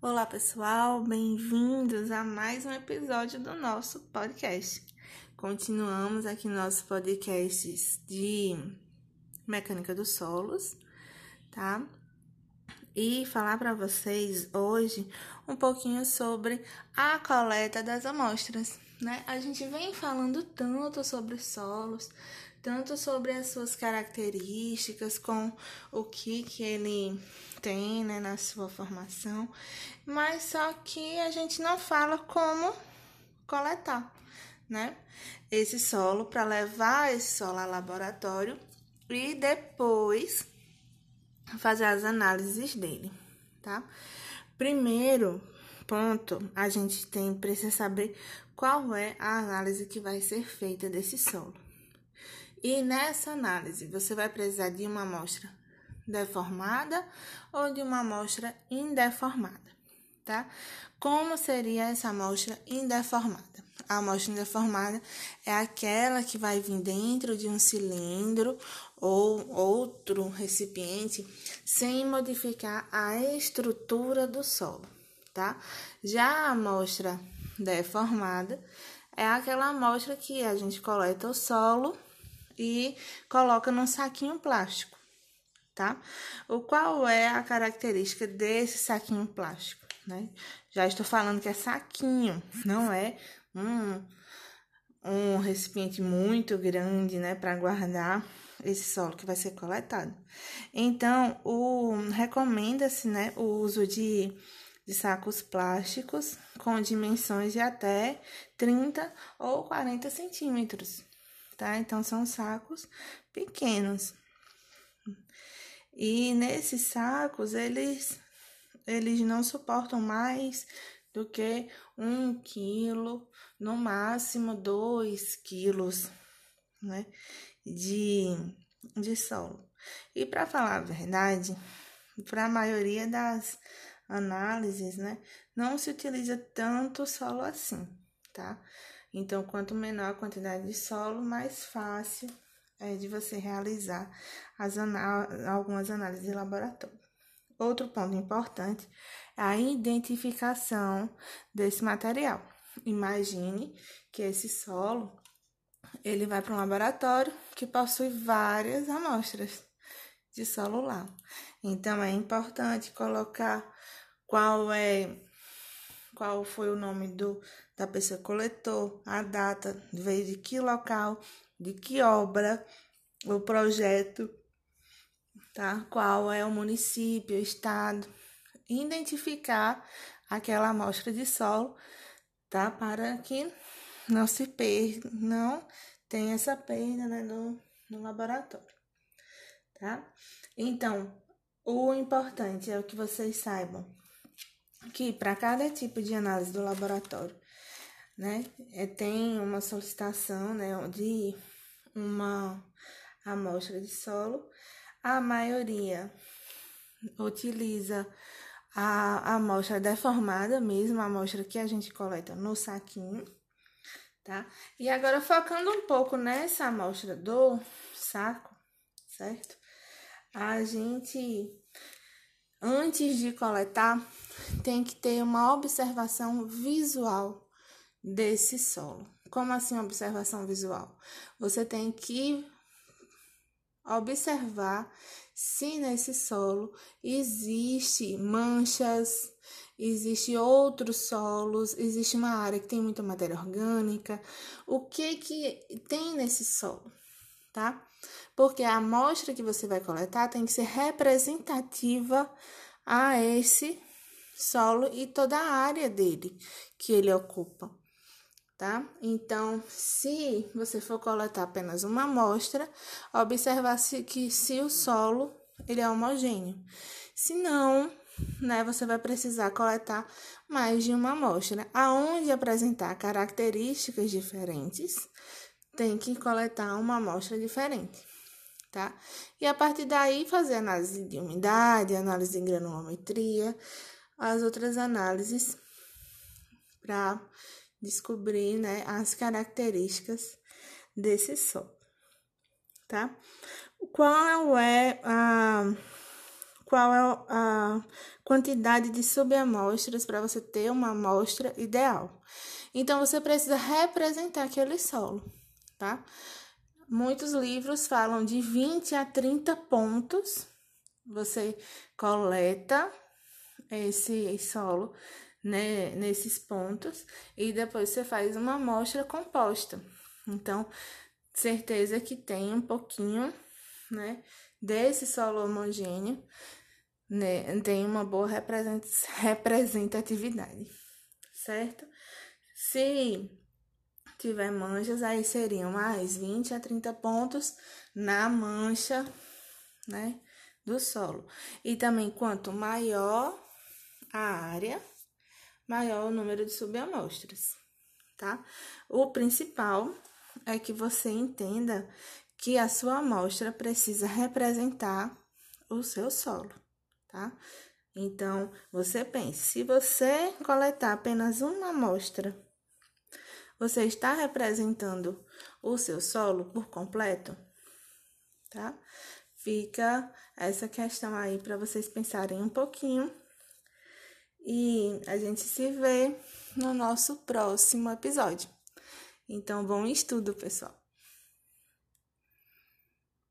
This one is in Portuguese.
Olá, pessoal, bem-vindos a mais um episódio do nosso podcast. Continuamos aqui nossos podcasts de mecânica dos solos, tá? E falar para vocês hoje um pouquinho sobre a coleta das amostras, né? A gente vem falando tanto sobre solos, tanto sobre as suas características, com o que que ele tem, né, na sua formação, mas só que a gente não fala como coletar, né? Esse solo para levar esse solo ao laboratório e depois fazer as análises dele, tá? Primeiro ponto, a gente tem precisa saber qual é a análise que vai ser feita desse solo. E nessa análise, você vai precisar de uma amostra deformada ou de uma amostra indeformada, tá? Como seria essa amostra indeformada? A amostra indeformada é aquela que vai vir dentro de um cilindro ou outro recipiente sem modificar a estrutura do solo, tá? Já a amostra deformada é aquela amostra que a gente coleta o solo e coloca num saquinho plástico, tá? O qual é a característica desse saquinho plástico, né? Já estou falando que é saquinho, não é um, um recipiente muito grande, né, para guardar esse solo que vai ser coletado. Então, o recomenda-se, né, o uso de, de sacos plásticos com dimensões de até 30 ou 40 centímetros, tá? Então, são sacos pequenos. E nesses sacos, eles, eles não suportam mais do que um quilo, no máximo dois quilos, né? De, de solo. E para falar a verdade, para a maioria das análises, né, não se utiliza tanto solo assim, tá? Então, quanto menor a quantidade de solo, mais fácil é de você realizar as algumas análises de laboratório. Outro ponto importante é a identificação desse material. Imagine que esse solo ele vai para um laboratório que possui várias amostras de solo lá. Então é importante colocar qual é qual foi o nome do, da pessoa que coletou, a data, veio de que local, de que obra, o projeto, tá? Qual é o município, o estado, identificar aquela amostra de solo, tá? Para que não se perca, não tenha essa perda né, no, no laboratório, tá? Então, o importante é o que vocês saibam que para cada tipo de análise do laboratório, né, é, tem uma solicitação, né, de uma amostra de solo. A maioria utiliza a amostra deformada mesmo, a amostra que a gente coleta no saquinho, tá? E agora focando um pouco nessa amostra do saco, certo? A gente antes de coletar, tem que ter uma observação visual desse solo. Como assim observação visual? Você tem que observar se nesse solo existe manchas, existe outros solos, existe uma área que tem muita matéria orgânica, o que que tem nesse solo, tá? Porque a amostra que você vai coletar tem que ser representativa a esse solo e toda a área dele que ele ocupa, tá? Então, se você for coletar apenas uma amostra, observar se, que se o solo ele é homogêneo. Se não, né, você vai precisar coletar mais de uma amostra. Aonde apresentar características diferentes, tem que coletar uma amostra diferente tá? E a partir daí fazer análise de umidade, análise de granulometria, as outras análises para descobrir, né, as características desse solo, tá? Qual é a qual é a quantidade de subamostras para você ter uma amostra ideal. Então, você precisa representar aquele solo, tá? Muitos livros falam de 20 a 30 pontos. Você coleta esse solo né, nesses pontos e depois você faz uma amostra composta. Então, certeza que tem um pouquinho, né, desse solo homogêneo, né, tem uma boa representatividade, certo? Se tiver manchas, aí seriam mais 20 a 30 pontos na mancha, né, do solo. E também quanto maior a área, maior o número de subamostras, tá? O principal é que você entenda que a sua amostra precisa representar o seu solo, tá? Então, você pense, se você coletar apenas uma amostra você está representando o seu solo por completo? Tá? Fica essa questão aí para vocês pensarem um pouquinho. E a gente se vê no nosso próximo episódio. Então, bom estudo, pessoal!